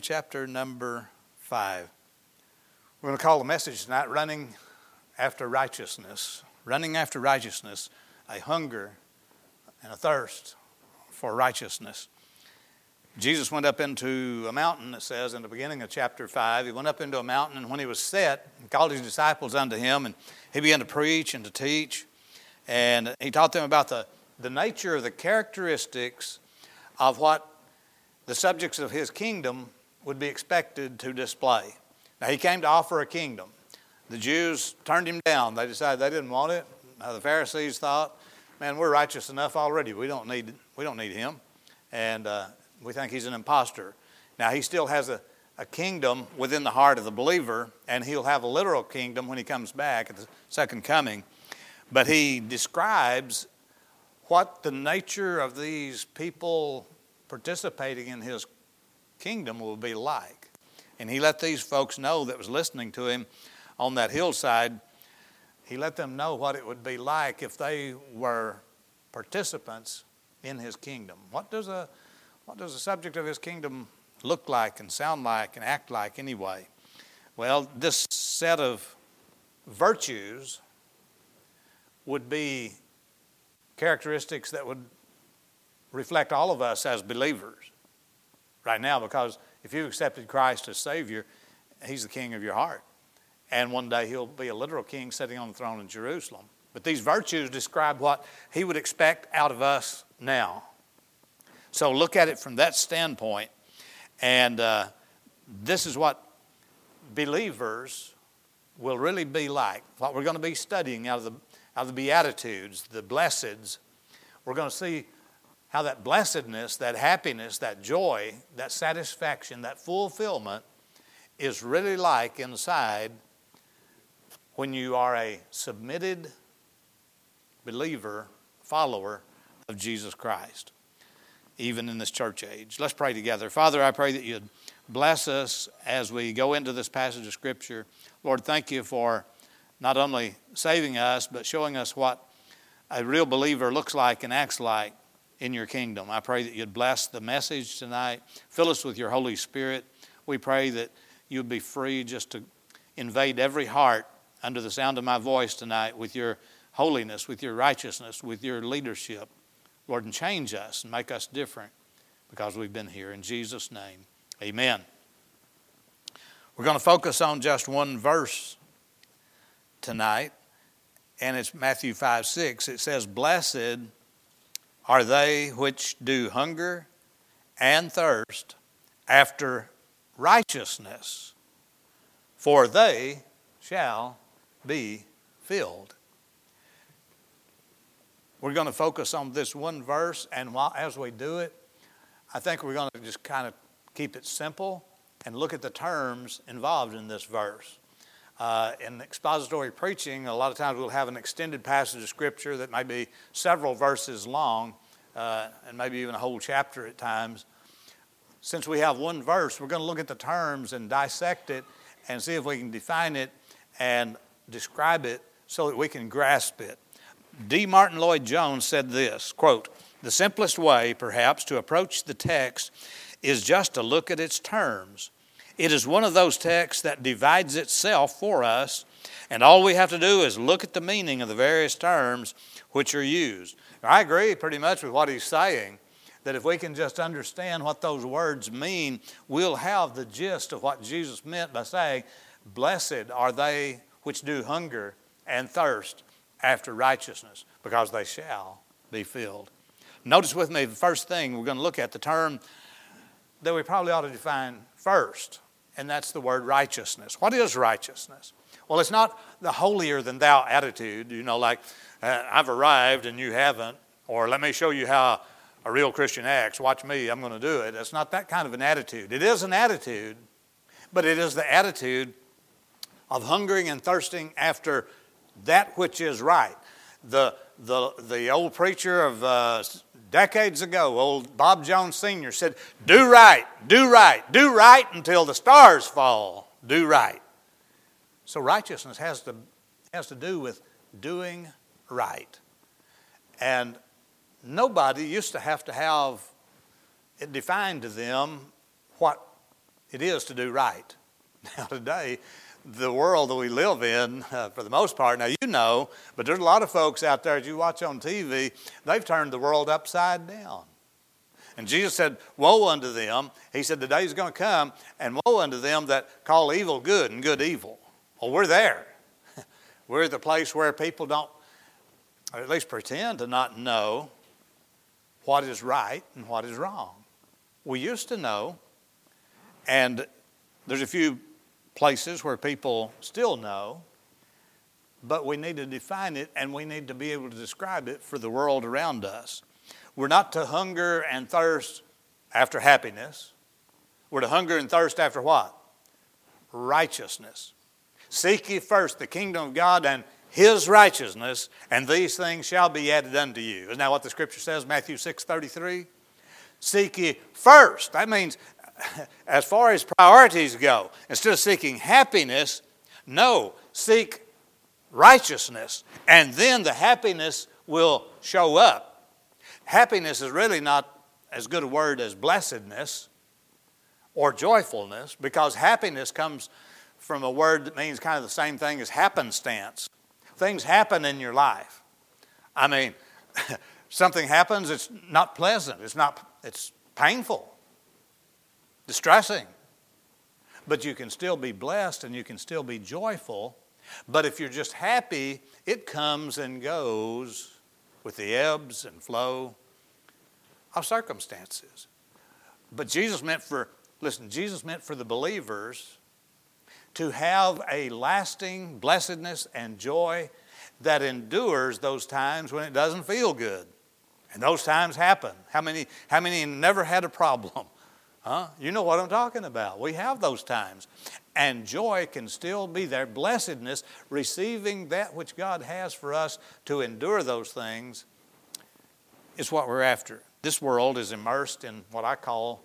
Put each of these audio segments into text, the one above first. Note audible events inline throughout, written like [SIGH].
Chapter number 5. We're going to call the message tonight Running After Righteousness. Running after righteousness, a hunger and a thirst for righteousness. Jesus went up into a mountain, it says in the beginning of chapter 5. He went up into a mountain, and when he was set, he called his disciples unto him, and he began to preach and to teach. And he taught them about the, the nature of the characteristics of what the subjects of his kingdom would be expected to display. Now, he came to offer a kingdom. The Jews turned him down. They decided they didn't want it. Now, the Pharisees thought, man, we're righteous enough already. We don't need, we don't need him. And uh, we think he's an impostor. Now, he still has a, a kingdom within the heart of the believer, and he'll have a literal kingdom when he comes back at the second coming. But he describes what the nature of these people participating in his kingdom will be like. And he let these folks know that was listening to him on that hillside, he let them know what it would be like if they were participants in his kingdom. What does a what does the subject of his kingdom look like and sound like and act like anyway? Well, this set of virtues would be characteristics that would reflect all of us as believers right now because if you've accepted Christ as Savior, He's the King of your heart. And one day He'll be a literal King sitting on the throne in Jerusalem. But these virtues describe what He would expect out of us now. So look at it from that standpoint. And uh, this is what believers will really be like. What we're going to be studying out of the, out of the Beatitudes, the blesseds, we're going to see how that blessedness, that happiness, that joy, that satisfaction, that fulfillment is really like inside when you are a submitted believer, follower of Jesus Christ, even in this church age. Let's pray together. Father, I pray that you'd bless us as we go into this passage of Scripture. Lord, thank you for not only saving us, but showing us what a real believer looks like and acts like in your kingdom. I pray that you'd bless the message tonight. Fill us with your Holy Spirit. We pray that you'd be free just to invade every heart under the sound of my voice tonight with your holiness, with your righteousness, with your leadership. Lord, and change us and make us different because we've been here. In Jesus' name, amen. We're going to focus on just one verse tonight, and it's Matthew 5 6. It says, Blessed are they which do hunger and thirst after righteousness, for they shall be filled. We're going to focus on this one verse, and while, as we do it, I think we're going to just kind of keep it simple and look at the terms involved in this verse. Uh, in expository preaching, a lot of times we'll have an extended passage of Scripture that may be several verses long, uh, and maybe even a whole chapter at times. Since we have one verse, we're going to look at the terms and dissect it and see if we can define it and describe it so that we can grasp it. D. Martyn Lloyd Jones said this quote, The simplest way, perhaps, to approach the text is just to look at its terms it is one of those texts that divides itself for us, and all we have to do is look at the meaning of the various terms which are used. I agree pretty much with what he's saying, that if we can just understand what those words mean, we'll have the gist of what Jesus meant by saying, Blessed are they which do hunger and thirst after righteousness, because they shall be filled. Notice with me the first thing we're going to look at the term that we probably ought to define first and that's the word righteousness. What is righteousness? Well, it's not the holier than thou attitude, you know, like uh, I've arrived and you haven't, or let me show you how a real Christian acts. Watch me, I'm going to do it. It's not that kind of an attitude. It is an attitude, but it is the attitude of hungering and thirsting after that which is right. The, the, the old preacher of uh, decades ago, old Bob Jones Sr. said, Do right, do right, do right until the stars fall. Do right. So righteousness has to, has to do with doing right. And nobody used to have to have it defined to them what it is to do right. [LAUGHS] Now, today, the world that we live in, uh, for the most part, now you know, but there's a lot of folks out there that you watch on TV, they've turned the world upside down. And Jesus said, Woe unto them. He said, The day is going to come, and woe unto them that call evil good and good evil. Well, we're there. [LAUGHS] we're the place where people don't, or at least pretend to not know what is right and what is wrong. We used to know, and there's a few places where people still know, but we need to define it and we need to be able to describe it for the world around us. We're not to hunger and thirst after happiness. We're to hunger and thirst after what? Righteousness. Seek ye first the kingdom of God and his righteousness, and these things shall be added unto you. Isn't that what the scripture says, Matthew 6 33? Seek ye first. That means [LAUGHS] as far as priorities go, instead of seeking happiness, no, seek righteousness, and then the happiness will show up. Happiness is really not as good a word as blessedness or joyfulness because happiness comes from a word that means kind of the same thing as happenstance. Things happen in your life. I mean, [LAUGHS] something happens, it's not pleasant, it's not it's painful distressing. But you can still be blessed and you can still be joyful. But if you're just happy, it comes and goes with the ebbs and flow of circumstances. But Jesus meant for, listen, Jesus meant for the believers to have a lasting blessedness and joy that endures those times when it doesn't feel good. And those times happen. How many, how many never had a problem? Huh? You know what I'm talking about. We have those times. And joy can still be there. Blessedness, receiving that which God has for us to endure those things, is what we're after. This world is immersed in what I call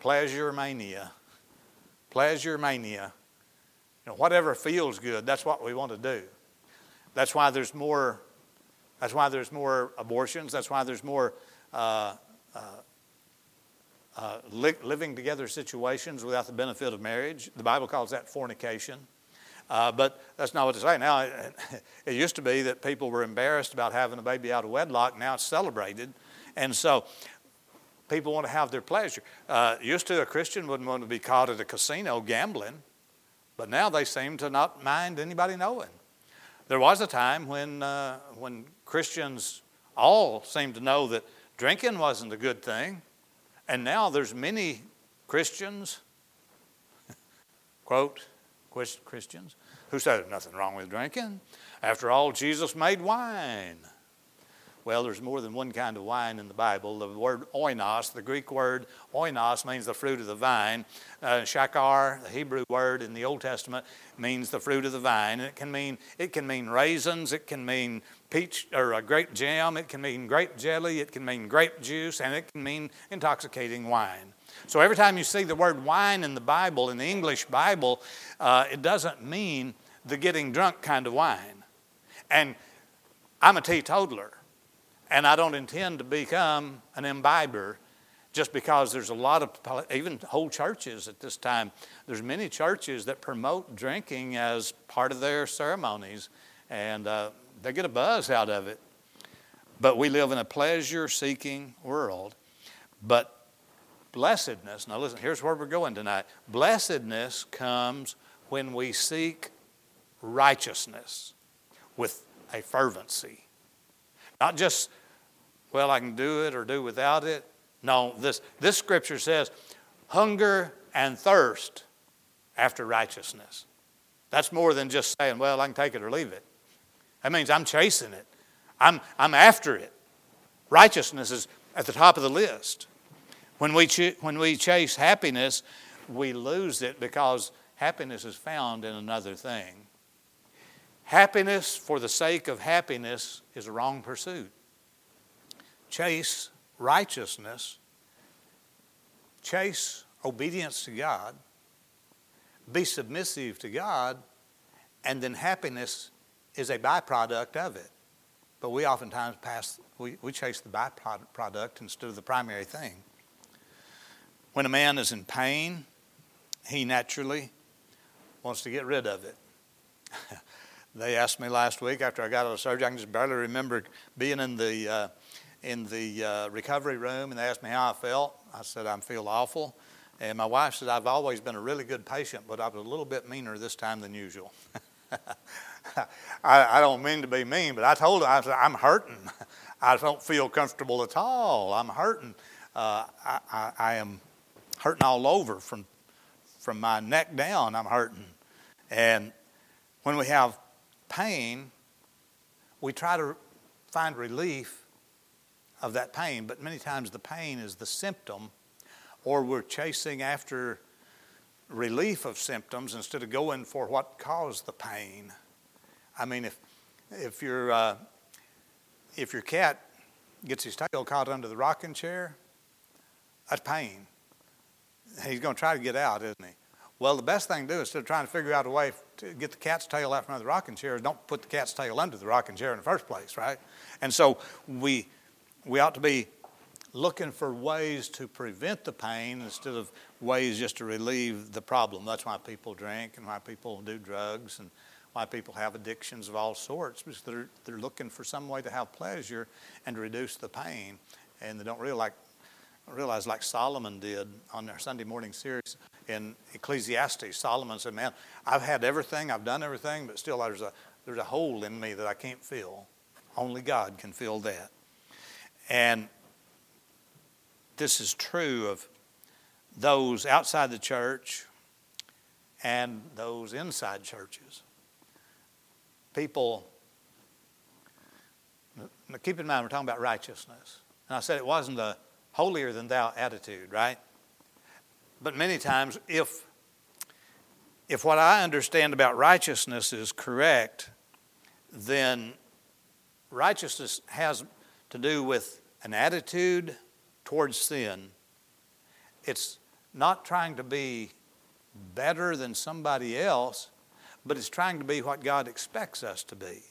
pleasure mania. Pleasure mania. You know, whatever feels good, that's what we want to do. That's why there's more. That's why there's more abortions. That's why there's more uh, uh, uh, li- living together situations without the benefit of marriage. The Bible calls that fornication. Uh, but that's not what to say. Now, it, [LAUGHS] it, used to be that people were embarrassed about having a baby out of wedlock. Now it's celebrated. And so people want to have their pleasure. Uh, used to, a Christian wouldn't want to be caught at a casino gambling, but now they seem to not mind anybody knowing. There was a time when, uh, when Christians all seemed to know that drinking wasn't a good thing. And now there's many Christians, quote, Christians, who say there's nothing wrong with drinking. After all, Jesus made wine. Well, there's more than one kind of wine in the Bible. The word oinos, the Greek word oinos, means the fruit of the vine. Uh, shakar, the Hebrew word in the Old Testament, means the fruit of the vine. And it can mean it can mean raisins, it can mean peach or a grape jam, it can mean grape jelly, it can mean grape juice, and it can mean intoxicating wine. So every time you see the word wine in the Bible, in the English Bible, uh, it doesn't mean the getting drunk kind of wine. And I'm a teetotaler. And I don't intend to become an imbiber just because there's a lot of, even whole churches at this time, there's many churches that promote drinking as part of their ceremonies, and uh, they get a buzz out of it. But we live in a pleasure seeking world. But blessedness, now listen, here's where we're going tonight. Blessedness comes when we seek righteousness with a fervency. Not just, well, I can do it or do without it. No, this, this scripture says hunger and thirst after righteousness. That's more than just saying, well, I can take it or leave it. That means I'm chasing it, I'm, I'm after it. Righteousness is at the top of the list. When we, ch- when we chase happiness, we lose it because happiness is found in another thing. Happiness for the sake of happiness is a wrong pursuit. Chase righteousness, chase obedience to God, be submissive to God, and then happiness is a byproduct of it. But we oftentimes pass, we, we chase the byproduct instead of the primary thing. When a man is in pain, he naturally wants to get rid of it. [LAUGHS] they asked me last week after I got out of surgery, I can just barely remember being in the, uh, in the uh, recovery room, and they asked me how I felt. I said, I feel awful. And my wife said, I've always been a really good patient, but I was a little bit meaner this time than usual. [LAUGHS] I, I, don't mean to be mean, but I told her, I said, I'm hurting. I don't feel comfortable at all. I'm hurting. Uh, I, I, I, am hurting all over from, from my neck down. I'm hurting. And when we have pain, we try to find relief of that pain, but many times the pain is the symptom, or we're chasing after relief of symptoms instead of going for what caused the pain. I mean, if, if, your, uh, if your cat gets his tail caught under the rocking chair, that's pain. He's going to try to get out, isn't he? Well, the best thing to do instead of trying to figure out a way to get the cat's tail out from under the rocking chair is don't put the cat's tail under the rocking chair in the first place, right? And so we, we ought to be looking for ways to prevent the pain instead of ways just to relieve the problem. That's why people drink and why people do drugs and why people have addictions of all sorts because they're, they're looking for some way to have pleasure and to reduce the pain. And they don't realize, realize like Solomon did on their Sunday morning series in Ecclesiastes. Solomon said, Man, I've had everything, I've done everything, but still there's a, there's a hole in me that I can't fill. Only God can fill that. And this is true of those outside the church and those inside churches people, keep in mind, we're talking about righteousness. And I said it wasn't a holier than thou attitude, right? But many times, if, if what I understand about righteousness is correct, then righteousness has to do with an attitude towards sin. It's not trying to be better than somebody else, but it's trying to be what God expects us to be.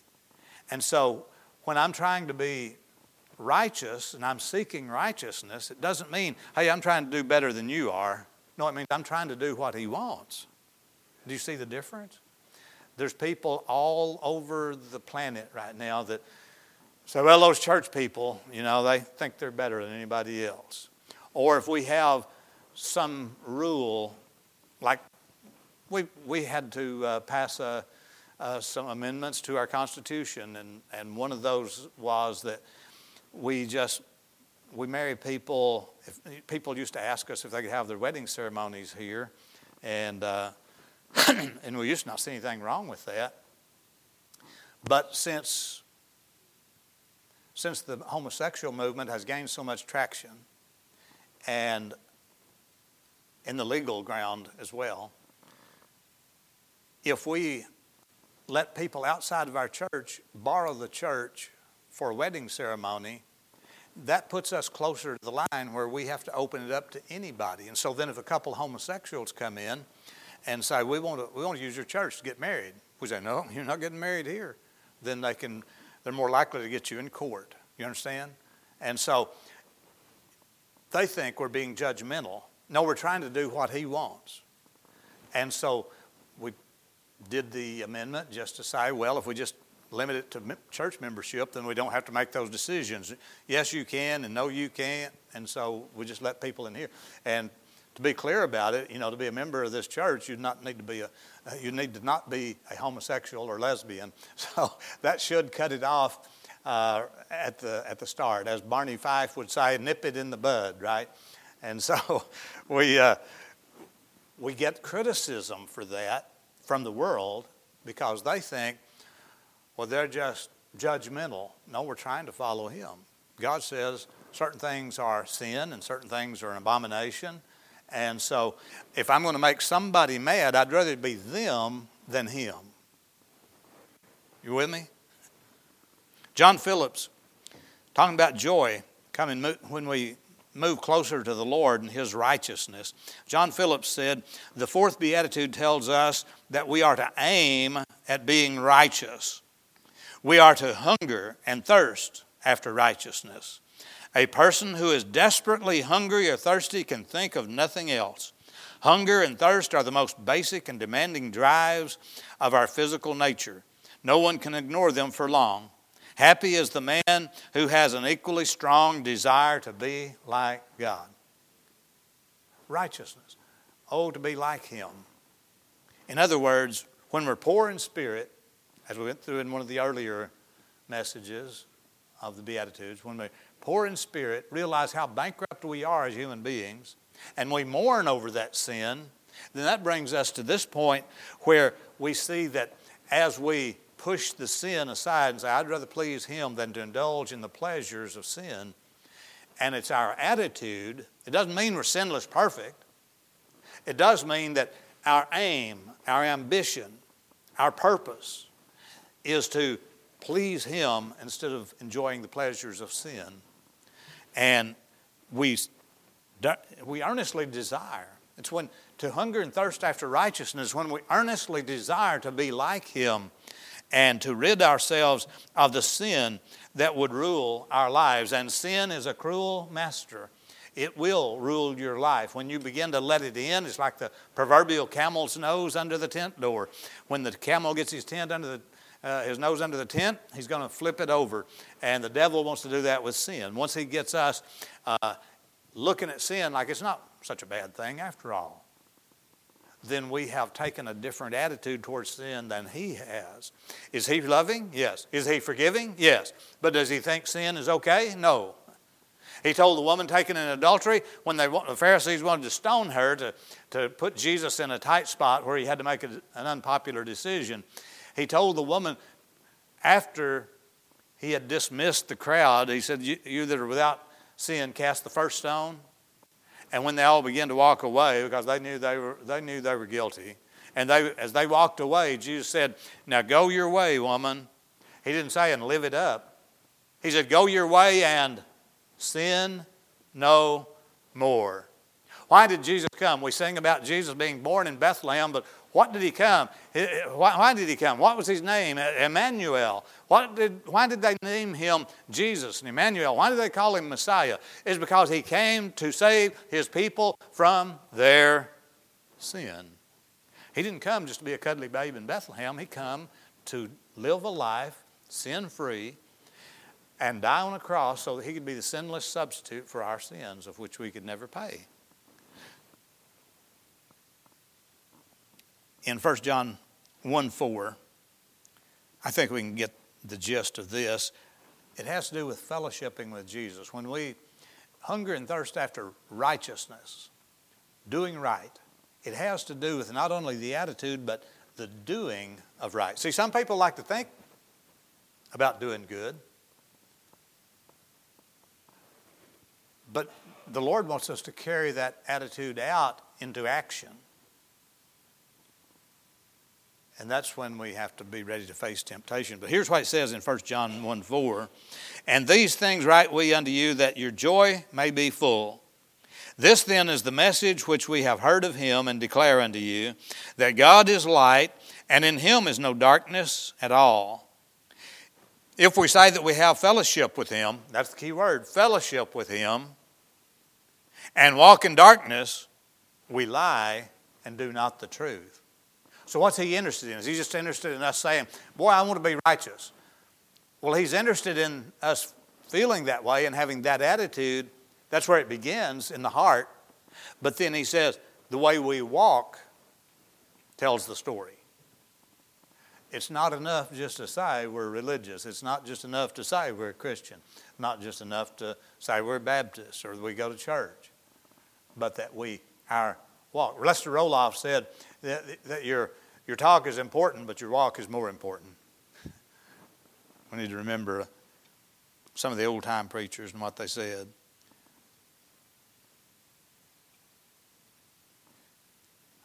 And so when I'm trying to be righteous and I'm seeking righteousness, it doesn't mean, hey, I'm trying to do better than you are. No, it means I'm trying to do what He wants. Do you see the difference? There's people all over the planet right now that say, well, those church people, you know, they think they're better than anybody else. Or if we have some rule, like we, we had to uh, pass a, uh, some amendments to our Constitution, and, and one of those was that we just we marry people. If, people used to ask us if they could have their wedding ceremonies here, and uh, [CLEARS THROAT] and we used to not see anything wrong with that. But since since the homosexual movement has gained so much traction, and in the legal ground as well, if we let people outside of our church borrow the church for a wedding ceremony, that puts us closer to the line where we have to open it up to anybody. And so then if a couple homosexuals come in and say, we want to, we want to use your church to get married, we say, no, [LAUGHS] you're not getting married here. Then they can, they're more likely to get you in court. You understand? And so they think we're being judgmental. No, we're trying to do what he wants. And so we did the amendment just to say, well, if we just limit it to church membership, then we don't have to make those decisions. Yes, you can, and no, you can't. And so we just let people in here. And to be clear about it, you know, to be a member of this church, you not need to be a, you need to not be a homosexual or lesbian. [LAUGHS] So that should cut it off uh, at the at the start, as Barney Fife would say, nip it in the bud, right? And so [LAUGHS] we uh, we get criticism for that, from the world because they think, well, they're just judgmental. No, we're trying to follow Him. God says certain things are sin and certain things are an abomination. And so if I'm going to make somebody mad, I'd rather be them than Him. You with me? John Phillips, talking about joy, coming when we move closer to the Lord and His righteousness. John Phillips said, The fourth beatitude tells us that we are to aim at being righteous. We are to hunger and thirst after righteousness. A person who is desperately hungry or thirsty can think of nothing else. Hunger and thirst are the most basic and demanding drives of our physical nature. No one can ignore them for long. Happy is the man who has an equally strong desire to be like God. Righteousness. Oh, to be like Him. In other words, when we're poor in spirit, as we went through in one of the earlier messages of the Beatitudes, when we're poor in spirit, realize how bankrupt we are as human beings, and we mourn over that sin, then that brings us to this point where we see that as we push the sin aside and say, I'd rather please Him than to indulge in the pleasures of sin, and it's our attitude, it doesn't mean we're sinless perfect. It does mean that our aim, our ambition, our purpose is to please Him instead of enjoying the pleasures of sin. And we, we earnestly desire. It's when to hunger and thirst after righteousness, when we earnestly desire to be like Him and to rid ourselves of the sin that would rule our lives. And sin is a cruel master. It will rule your life. When you begin to let it in, it's like the proverbial camel's nose under the tent door. When the camel gets his tent under the uh, his nose under the tent, he's going to flip it over. And the devil wants to do that with sin. Once he gets us uh, looking at sin like it's not such a bad thing after all, then we have taken a different attitude towards sin than he has. Is he loving? Yes. Is he forgiving? Yes. But does he think sin is okay? No. He told the woman taken in adultery when they, the Pharisees wanted to stone her to, to put Jesus in a tight spot where he had to make an unpopular decision. He told the woman after he had dismissed the crowd, he said, You, you that are without sin, cast the first stone. And when they all began to walk away, because they knew they were, they knew they were guilty, and they, as they walked away, Jesus said, Now go your way, woman. He didn't say, and live it up. He said, Go your way and sin no more. Why did Jesus come? We sing about Jesus being born in Bethlehem, but what did he come? Why did he come? What was his name? Emmanuel. What did, why did they name him Jesus and Emmanuel? Why did they call him Messiah? It's because he came to save his people from their sin. He didn't come just to be a cuddly babe in Bethlehem. He come to live a life sin free and die on a cross so that he could be the sinless substitute for our sins of which we could never pay. In 1 John 1 4, I think we can get the gist of this. It has to do with fellowshipping with Jesus. When we hunger and thirst after righteousness, doing right, it has to do with not only the attitude, but the doing of right. See, some people like to think about doing good, but the Lord wants us to carry that attitude out into action. And that's when we have to be ready to face temptation. But here's what it says in 1 John 1 4 And these things write we unto you, that your joy may be full. This then is the message which we have heard of him and declare unto you, that God is light, and in him is no darkness at all. If we say that we have fellowship with him, that's the key word fellowship with him, and walk in darkness, we lie and do not the truth. So, what's he interested in? Is he just interested in us saying, Boy, I want to be righteous? Well, he's interested in us feeling that way and having that attitude. That's where it begins in the heart. But then he says, The way we walk tells the story. It's not enough just to say we're religious. It's not just enough to say we're a Christian. Not just enough to say we're Baptist or we go to church. But that we, our walk. Lester Roloff said that, that your, your talk is important, but your walk is more important. we need to remember some of the old time preachers and what they said.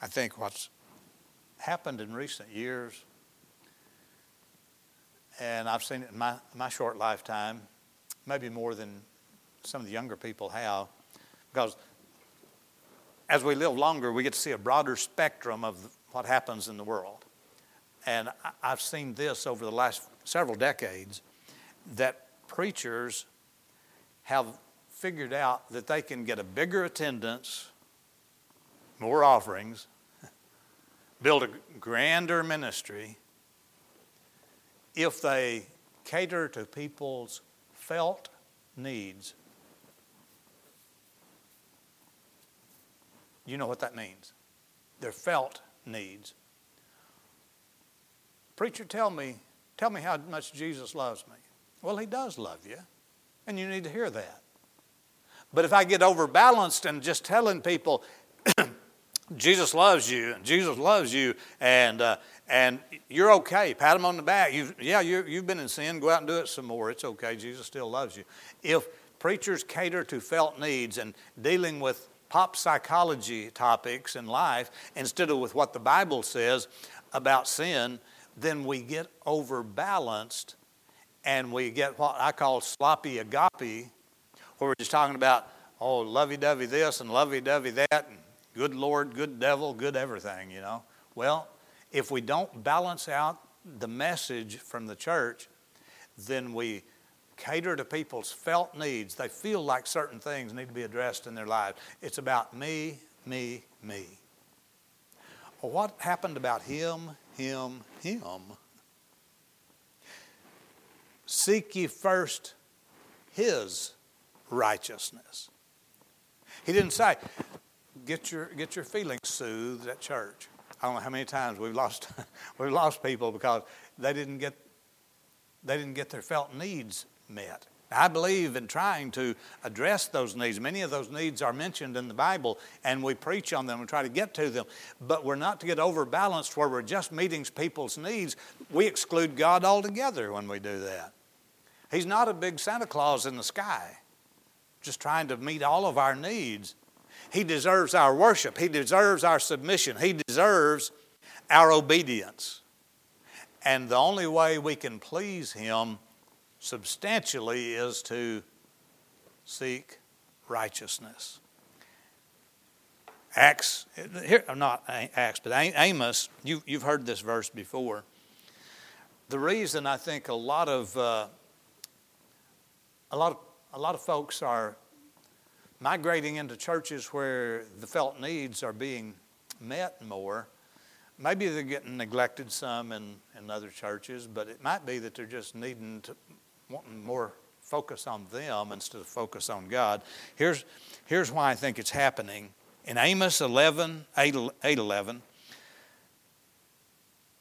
I think what's happened in recent years, and I've seen it in my, my short lifetime, maybe more than some of the younger people have, because as we live longer, we get to see a broader spectrum of what happens in the world. And I've seen this over the last several decades that preachers have figured out that they can get a bigger attendance more offerings, [LAUGHS] build a grander ministry if they cater to people's felt needs. You know what that means. Their felt needs. Preacher, tell me, tell me how much Jesus loves me. Well, he does love you, and you need to hear that. But if I get overbalanced and just telling people, [CLEARS THROAT] Jesus loves you, and Jesus loves you, and uh, and you're okay. Pat him on the back. You, yeah, you you've been in sin. Go out and do it some more. It's okay. Jesus still loves you. If preachers cater to felt needs and dealing with pop psychology topics in life instead of with what the Bible says about sin, then we get overbalanced and we get what I call sloppy agape, where we're just talking about, oh, lovey dovey this and lovey dovey that, and good Lord, good devil, good everything, you know. Well, if we don't balance out the message from the church, then we cater to people's felt needs. They feel like certain things need to be addressed in their lives. It's about me, me, me. Well, what happened about him, him, him? Seek ye first his righteousness. He didn't say, get your, get your feelings soothed at church. I don't know how many times we've lost, [LAUGHS] we've lost people because they didn't get, they didn't get their felt needs met. I believe in trying to address those needs. Many of those needs are mentioned in the Bible, and we preach on them and try to get to them. But we're not to get overbalanced where we're just meeting people's needs. We exclude God altogether when we do that. He's not a big Santa Claus in the sky, just trying to meet all of our needs. He deserves our worship, He deserves our submission, He deserves our obedience. And the only way we can please Him substantially is to seek righteousness. Acts, here, I'm not Acts, but Amos, you, you've heard this verse before. The reason I think a lot of uh, a lot of a lot of folks are migrating into churches where the felt needs are being met more. Maybe they're getting neglected some in, in other churches, but it might be that they're just needing to wanting more focus on them instead of focus on God. Here's, here's why I think it's happening. In Amos 11, 8, 8 11,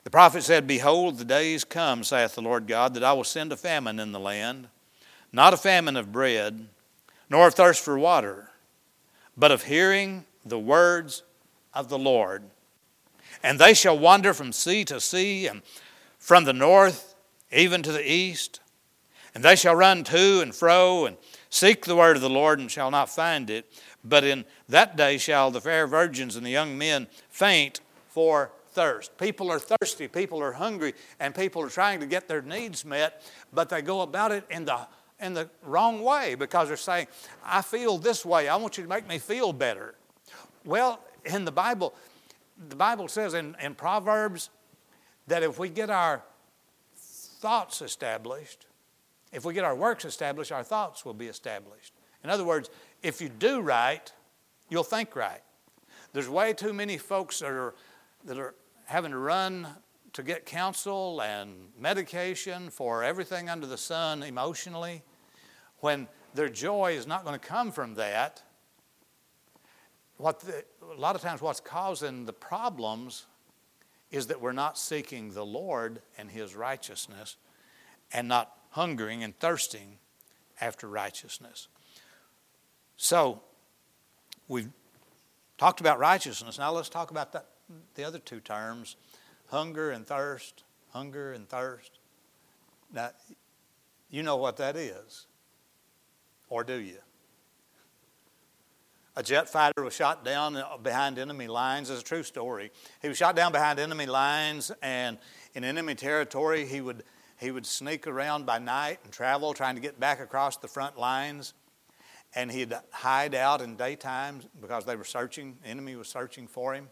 the prophet said, Behold, the days come, saith the Lord God, that I will send a famine in the land, not a famine of bread, nor of thirst for water, but of hearing the words of the Lord. And they shall wander from sea to sea, and from the north even to the east. And they shall run to and fro and seek the word of the Lord and shall not find it. But in that day shall the fair virgins and the young men faint for thirst. People are thirsty, people are hungry, and people are trying to get their needs met, but they go about it in the in the wrong way because they're saying, I feel this way. I want you to make me feel better. Well, in the Bible, the Bible says in, in Proverbs that if we get our thoughts established, if we get our works established, our thoughts will be established. In other words, if you do right, you'll think right. There's way too many folks that are, that are having to run to get counsel and medication for everything under the sun emotionally when their joy is not going to come from that. What the, a lot of times, what's causing the problems is that we're not seeking the Lord and His righteousness and not hungering and thirsting after righteousness. So, we've talked about righteousness. Now let's talk about the other two terms hunger and thirst. Hunger and thirst. Now, you know what that is. Or do you? A jet fighter was shot down behind enemy lines. It's a true story. He was shot down behind enemy lines, and in enemy territory, he would he would sneak around by night and travel trying to get back across the front lines. And he'd hide out in daytime because they were searching, the enemy was searching for him.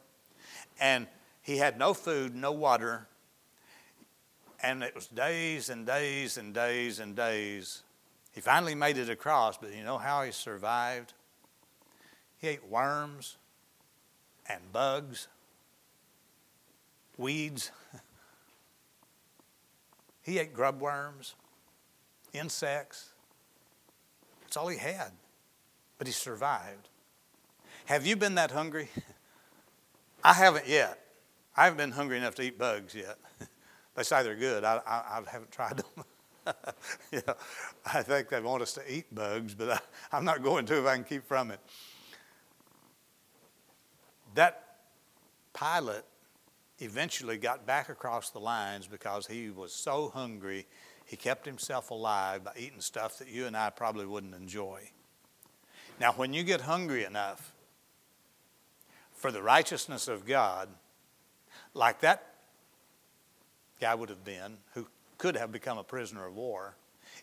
And he had no food, no water. And it was days and days and days and days. He finally made it across, but you know how he survived? He ate worms and bugs, weeds. He ate grub worms, insects. That's all he had. But he survived. Have you been that hungry? [LAUGHS] I haven't yet. I haven't been hungry enough to eat bugs yet. [LAUGHS] they say they're good. I, I, I haven't tried them. [LAUGHS] yeah, I think they want us to eat bugs, but I, I'm not going to if I can keep from it. That pilot eventually got back across the lines because he was so hungry, he kept himself alive by eating stuff that you and I probably wouldn't enjoy. Now, when you get hungry enough for the righteousness of God, like that guy would have been, who could have become a prisoner of war,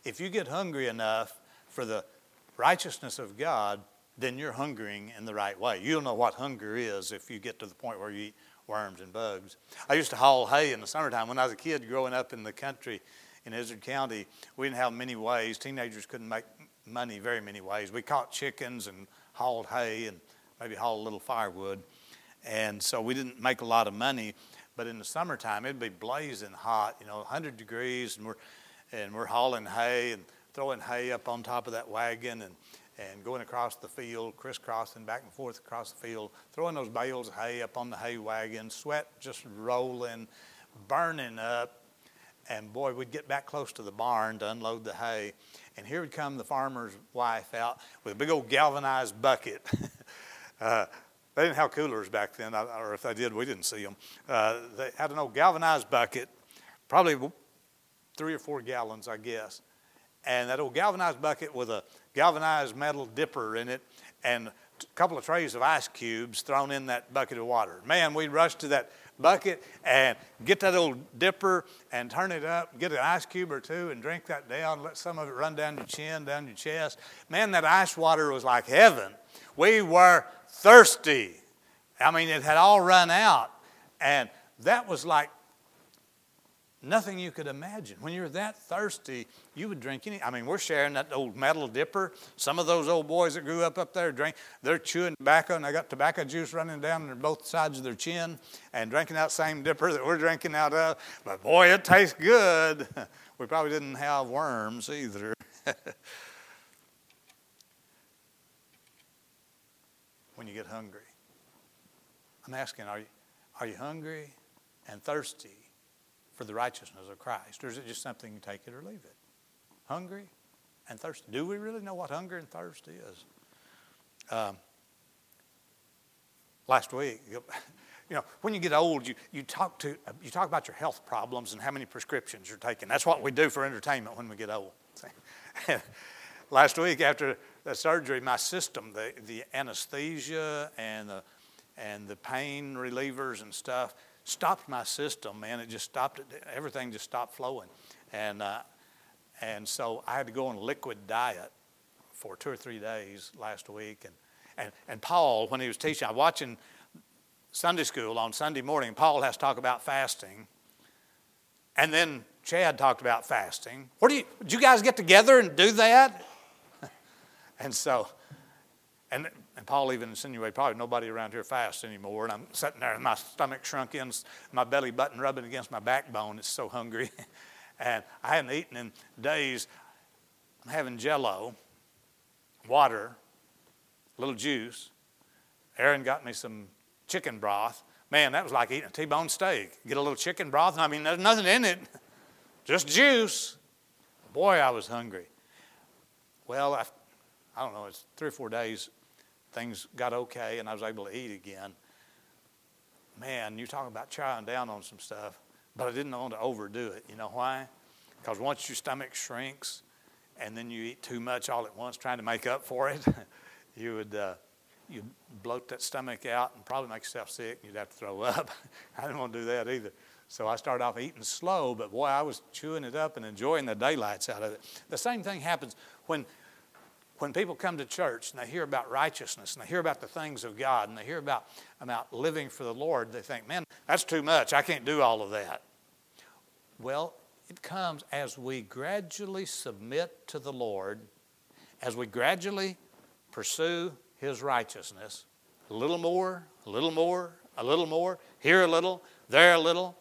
if you get hungry enough for the righteousness of God, then you're hungering in the right way. You'll know what hunger is if you get to the point where you eat worms and bugs. I used to haul hay in the summertime. When I was a kid growing up in the country in Izard County, we didn't have many ways. Teenagers couldn't make money very many ways. We caught chickens and hauled hay and maybe hauled a little firewood. And so we didn't make a lot of money. But in the summertime, it'd be blazing hot, you know, 100 degrees, and we're, and we're hauling hay and throwing hay up on top of that wagon and, and going across the field, crisscrossing back and forth across the field, throwing those bales of hay up on the hay wagon, sweat just rolling, burning up. And boy, we'd get back close to the barn to unload the hay. And here would come the farmer's wife out with a big old galvanized bucket. [LAUGHS] uh, they didn't have coolers back then, or if they did, we didn't see them. Uh, they had an old galvanized bucket, probably three or four gallons, I guess. And that old galvanized bucket with a galvanized metal dipper in it and a couple of trays of ice cubes thrown in that bucket of water. Man, we'd rush to that bucket and get that old dipper and turn it up, get an ice cube or two and drink that down, let some of it run down your chin, down your chest. Man, that ice water was like heaven. We were thirsty. I mean, it had all run out. And that was like nothing you could imagine. When you're that thirsty, you would drink any. I mean, we're sharing that old metal dipper. Some of those old boys that grew up up there drink, they're chewing tobacco and they got tobacco juice running down their both sides of their chin and drinking that same dipper that we're drinking out of. But boy, it tastes good. [LAUGHS] We probably didn't have worms either. [LAUGHS] when you get hungry. I'm asking, are you, are you hungry and thirsty for the righteousness of Christ? Or is it just something you take it or leave it? Hungry and thirsty. Do we really know what hunger and thirst is? Um, last week, [LAUGHS] you know, when you get old, you, you, talk to, you talk about your health problems and how many prescriptions you're taking. That's what we do for entertainment when we get old. [LAUGHS] last week, after the surgery, my system, the, the anesthesia and the, and the pain relievers and stuff, stopped my system, man. It just stopped it. Everything just stopped flowing. And, uh, and so I had to go on a liquid diet for two or three days last week. And, and, and Paul, when he was teaching, I was watching Sunday school on Sunday morning. Paul has to talk about fasting. And then Chad talked about fasting. Where do you, did you guys get together and do that? [LAUGHS] and so, and, and Paul even insinuated probably nobody around here fasts anymore. And I'm sitting there and my stomach shrunk in, my belly button rubbing against my backbone. It's so hungry. [LAUGHS] and I hadn't eaten in days. I'm having jello, water, a little juice. Aaron got me some chicken broth. Man, that was like eating a T-bone steak. Get a little chicken broth, and I mean, there's nothing in it, just juice. Boy, I was hungry. Well, I, I don't know, it's three or four days things got okay and I was able to eat again. Man, you're talking about chowing down on some stuff, but I didn't want to overdo it. You know why? Because once your stomach shrinks and then you eat too much all at once trying to make up for it, [LAUGHS] you would uh, you bloat that stomach out and probably make yourself sick and you'd have to throw up. [LAUGHS] I didn't want to do that either. So I started off eating slow, but boy, I was chewing it up and enjoying the daylights out of it. The same thing happens when when people come to church and they hear about righteousness and they hear about the things of God and they hear about, about living for the Lord, they think, man, that's too much. I can't do all of that. Well, it comes as we gradually submit to the Lord, as we gradually pursue His righteousness, a little more, a little more, a little more, here a little, there a little,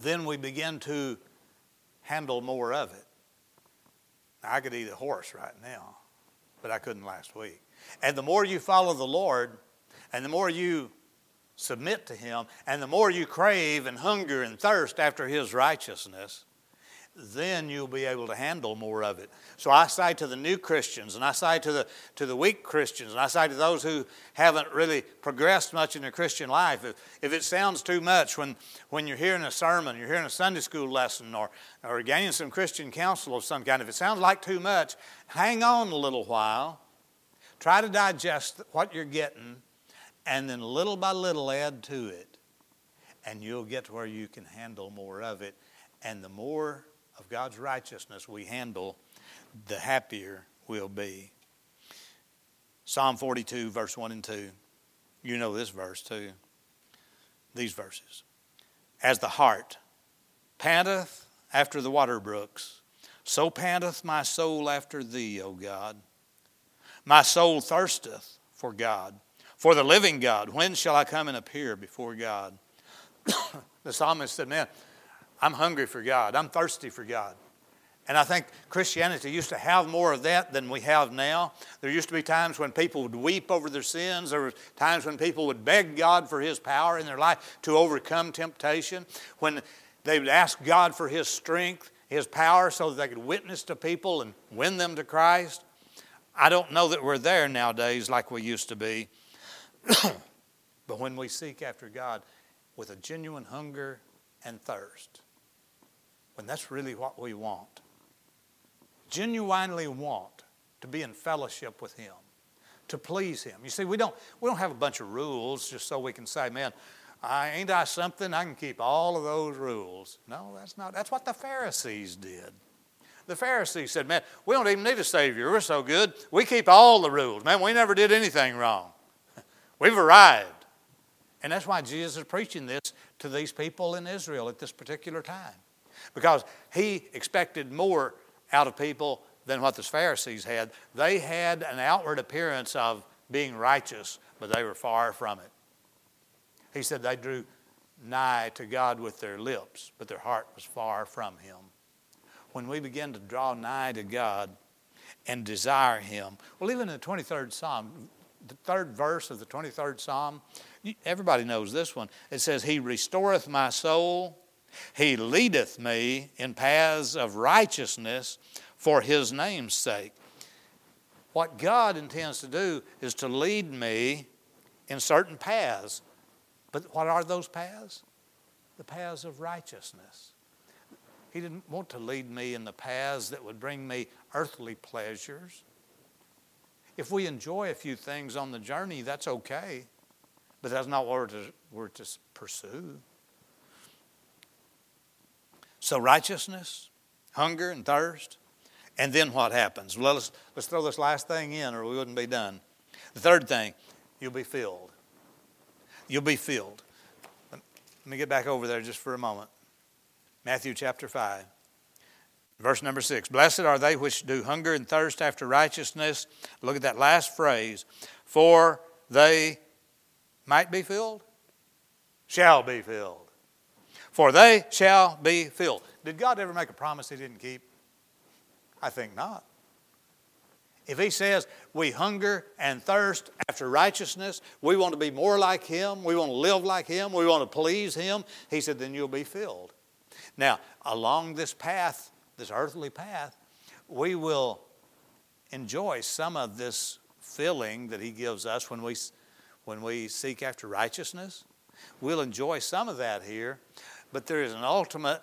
then we begin to handle more of it. Now, I could eat a horse right now, but I couldn't last week. And the more you follow the Lord, and the more you submit to Him, and the more you crave and hunger and thirst after His righteousness, then you'll be able to handle more of it. So I say to the new Christians, and I say to the, to the weak Christians, and I say to those who haven't really progressed much in their Christian life, if, if it sounds too much when, when you're hearing a sermon, you're hearing a Sunday school lesson, or, or gaining some Christian counsel of some kind, if it sounds like too much, hang on a little while, try to digest what you're getting, and then little by little add to it, and you'll get to where you can handle more of it. And the more of God's righteousness we handle, the happier we'll be. Psalm 42, verse 1 and 2. You know this verse too. These verses. As the hart panteth after the water brooks, so panteth my soul after thee, O God. My soul thirsteth for God, for the living God. When shall I come and appear before God? [COUGHS] the psalmist said, Man, I'm hungry for God. I'm thirsty for God. And I think Christianity used to have more of that than we have now. There used to be times when people would weep over their sins. There were times when people would beg God for His power in their life to overcome temptation. When they would ask God for His strength, His power, so that they could witness to people and win them to Christ. I don't know that we're there nowadays like we used to be. [CLEARS THROAT] but when we seek after God with a genuine hunger and thirst, when that's really what we want. Genuinely want to be in fellowship with Him, to please Him. You see, we don't, we don't have a bunch of rules just so we can say, man, I, ain't I something? I can keep all of those rules. No, that's not. That's what the Pharisees did. The Pharisees said, man, we don't even need a Savior. We're so good. We keep all the rules. Man, we never did anything wrong. [LAUGHS] We've arrived. And that's why Jesus is preaching this to these people in Israel at this particular time because he expected more out of people than what the Pharisees had. They had an outward appearance of being righteous, but they were far from it. He said they drew nigh to God with their lips, but their heart was far from Him. When we begin to draw nigh to God and desire Him, well, even in the 23rd Psalm, the third verse of the 23rd Psalm, everybody knows this one. It says, He restoreth my soul. He leadeth me in paths of righteousness for his name's sake. What God intends to do is to lead me in certain paths. But what are those paths? The paths of righteousness. He didn't want to lead me in the paths that would bring me earthly pleasures. If we enjoy a few things on the journey, that's okay, but that's not what we're to, we're to pursue. So, righteousness, hunger, and thirst. And then what happens? Well, let's, let's throw this last thing in or we wouldn't be done. The third thing, you'll be filled. You'll be filled. Let me get back over there just for a moment. Matthew chapter 5, verse number 6. Blessed are they which do hunger and thirst after righteousness. Look at that last phrase. For they might be filled, shall be filled for they shall be filled. Did God ever make a promise he didn't keep? I think not. If he says we hunger and thirst after righteousness, we want to be more like him, we want to live like him, we want to please him, he said, then you'll be filled. Now, along this path, this earthly path, we will enjoy some of this filling that he gives us when we, when we seek after righteousness. We'll enjoy some of that here, but there is an ultimate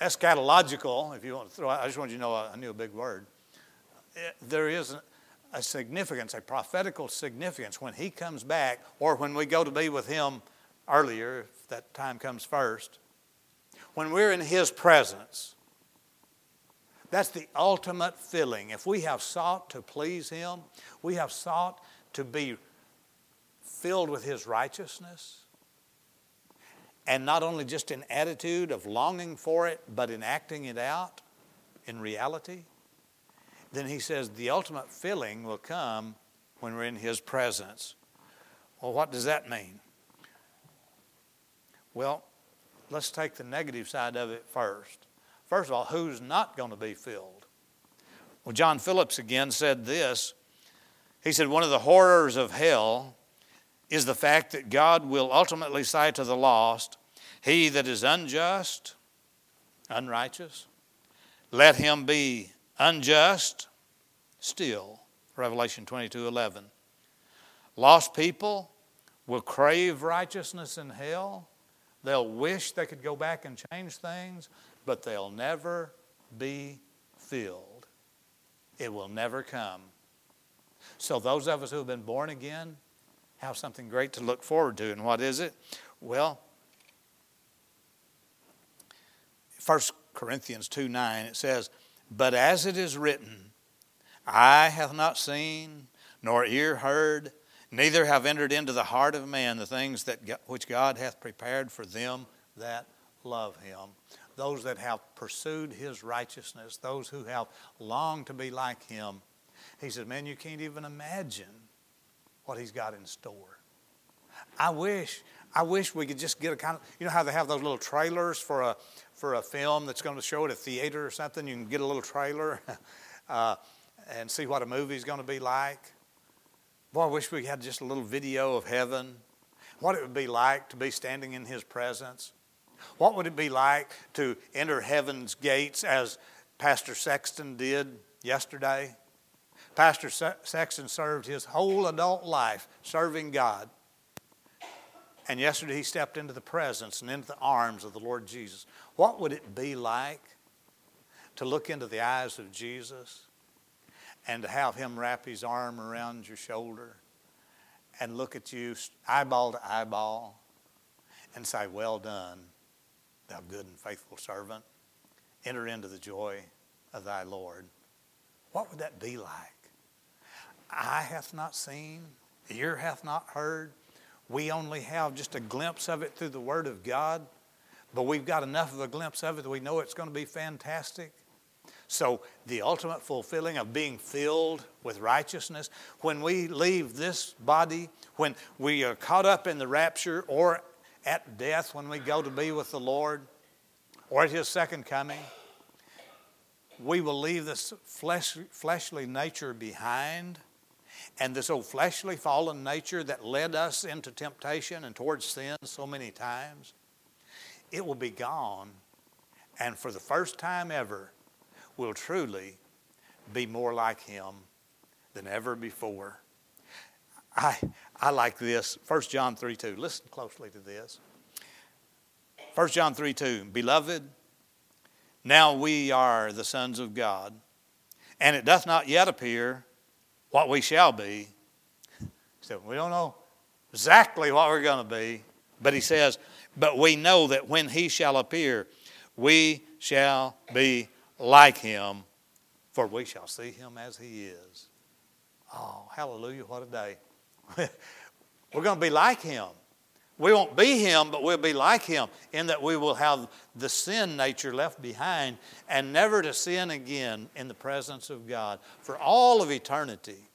eschatological, if you want to throw I just want you to know I knew a big word. There is a significance, a prophetical significance when he comes back or when we go to be with him earlier, if that time comes first. When we're in his presence, that's the ultimate filling. If we have sought to please him, we have sought to be filled with his righteousness, and not only just in attitude of longing for it, but in acting it out in reality, then he says the ultimate filling will come when we're in His presence. Well, what does that mean? Well, let's take the negative side of it first. First of all, who's not going to be filled? Well, John Phillips again said this. He said, One of the horrors of hell is the fact that God will ultimately say to the lost, He that is unjust, unrighteous, let him be unjust still. Revelation 22 11. Lost people will crave righteousness in hell. They'll wish they could go back and change things, but they'll never be filled. It will never come. So, those of us who have been born again have something great to look forward to. And what is it? Well, 1 Corinthians 2 9, it says, But as it is written, eye hath not seen, nor ear heard, neither have entered into the heart of man the things that which God hath prepared for them that love him. Those that have pursued his righteousness, those who have longed to be like him. He said, Man, you can't even imagine what he's got in store. I wish, I wish we could just get a kind of, you know how they have those little trailers for a for a film that's going to show at a theater or something. You can get a little trailer [LAUGHS] uh, and see what a movie's going to be like. Boy, I wish we had just a little video of heaven. What it would be like to be standing in His presence. What would it be like to enter heaven's gates as Pastor Sexton did yesterday? Pastor Sexton served his whole adult life serving God. And yesterday he stepped into the presence and into the arms of the Lord Jesus. What would it be like to look into the eyes of Jesus and to have him wrap his arm around your shoulder and look at you eyeball to eyeball and say, Well done, thou good and faithful servant. Enter into the joy of thy Lord. What would that be like? eye hath not seen, ear hath not heard. We only have just a glimpse of it through the Word of God, but we've got enough of a glimpse of it that we know it's going to be fantastic. So, the ultimate fulfilling of being filled with righteousness, when we leave this body, when we are caught up in the rapture or at death, when we go to be with the Lord, or at His second coming, we will leave this flesh, fleshly nature behind and this old fleshly fallen nature that led us into temptation and towards sin so many times, it will be gone. And for the first time ever, we'll truly be more like Him than ever before. I, I like this. 1 John 3 2. Listen closely to this. 1 John 3 2. Beloved, now we are the sons of God, and it doth not yet appear what we shall be. So we don't know exactly what we're going to be, but he says, but we know that when he shall appear, we shall be like him, for we shall see him as he is. Oh, hallelujah, what a day. [LAUGHS] we're going to be like him. We won't be him, but we'll be like him in that we will have the sin nature left behind and never to sin again in the presence of God for all of eternity.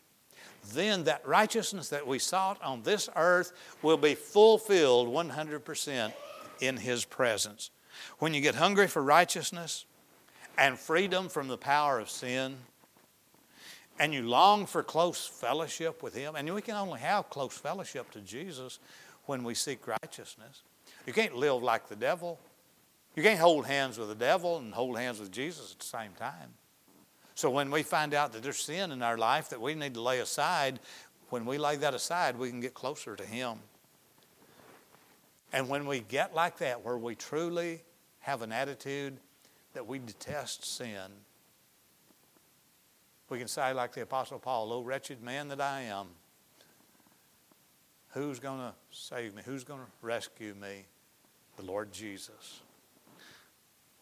Then that righteousness that we sought on this earth will be fulfilled 100% in his presence. When you get hungry for righteousness and freedom from the power of sin, and you long for close fellowship with Him, and we can only have close fellowship to Jesus when we seek righteousness. You can't live like the devil. You can't hold hands with the devil and hold hands with Jesus at the same time. So when we find out that there's sin in our life that we need to lay aside, when we lay that aside, we can get closer to Him. And when we get like that, where we truly have an attitude that we detest sin, we can say, like the Apostle Paul, O wretched man that I am, Who's going to save me? Who's going to rescue me? The Lord Jesus.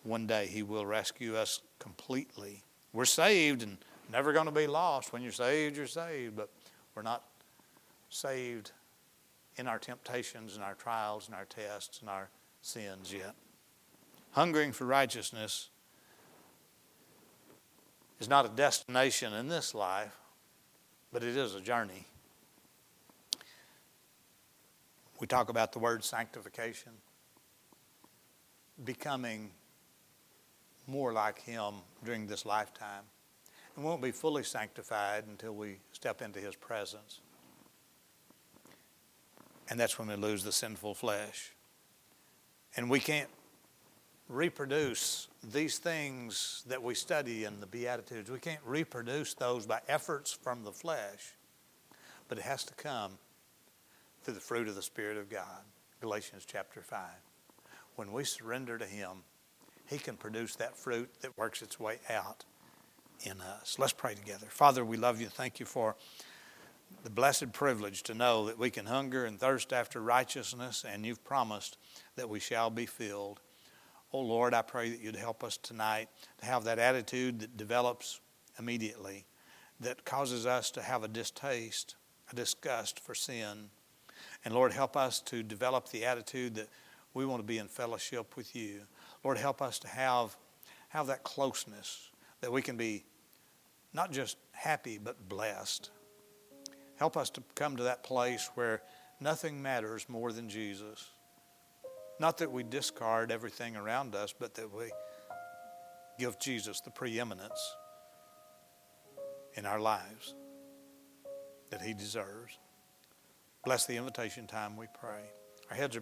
One day He will rescue us completely. We're saved and never going to be lost. When you're saved, you're saved, but we're not saved in our temptations and our trials and our tests and our sins yet. Hungering for righteousness is not a destination in this life, but it is a journey. We talk about the word sanctification, becoming more like Him during this lifetime. And won't be fully sanctified until we step into His presence. And that's when we lose the sinful flesh. And we can't reproduce these things that we study in the Beatitudes. We can't reproduce those by efforts from the flesh, but it has to come through the fruit of the Spirit of God. Galatians chapter 5. When we surrender to Him, He can produce that fruit that works its way out in us. Let's pray together. Father, we love you. Thank you for the blessed privilege to know that we can hunger and thirst after righteousness, and you've promised that we shall be filled. Oh Lord, I pray that you'd help us tonight to have that attitude that develops immediately, that causes us to have a distaste, a disgust for sin. And Lord, help us to develop the attitude that we want to be in fellowship with you. Lord, help us to have, have that closeness, that we can be not just happy, but blessed. Help us to come to that place where nothing matters more than Jesus. Not that we discard everything around us, but that we give Jesus the preeminence in our lives that he deserves. Bless the invitation time, we pray. Our heads are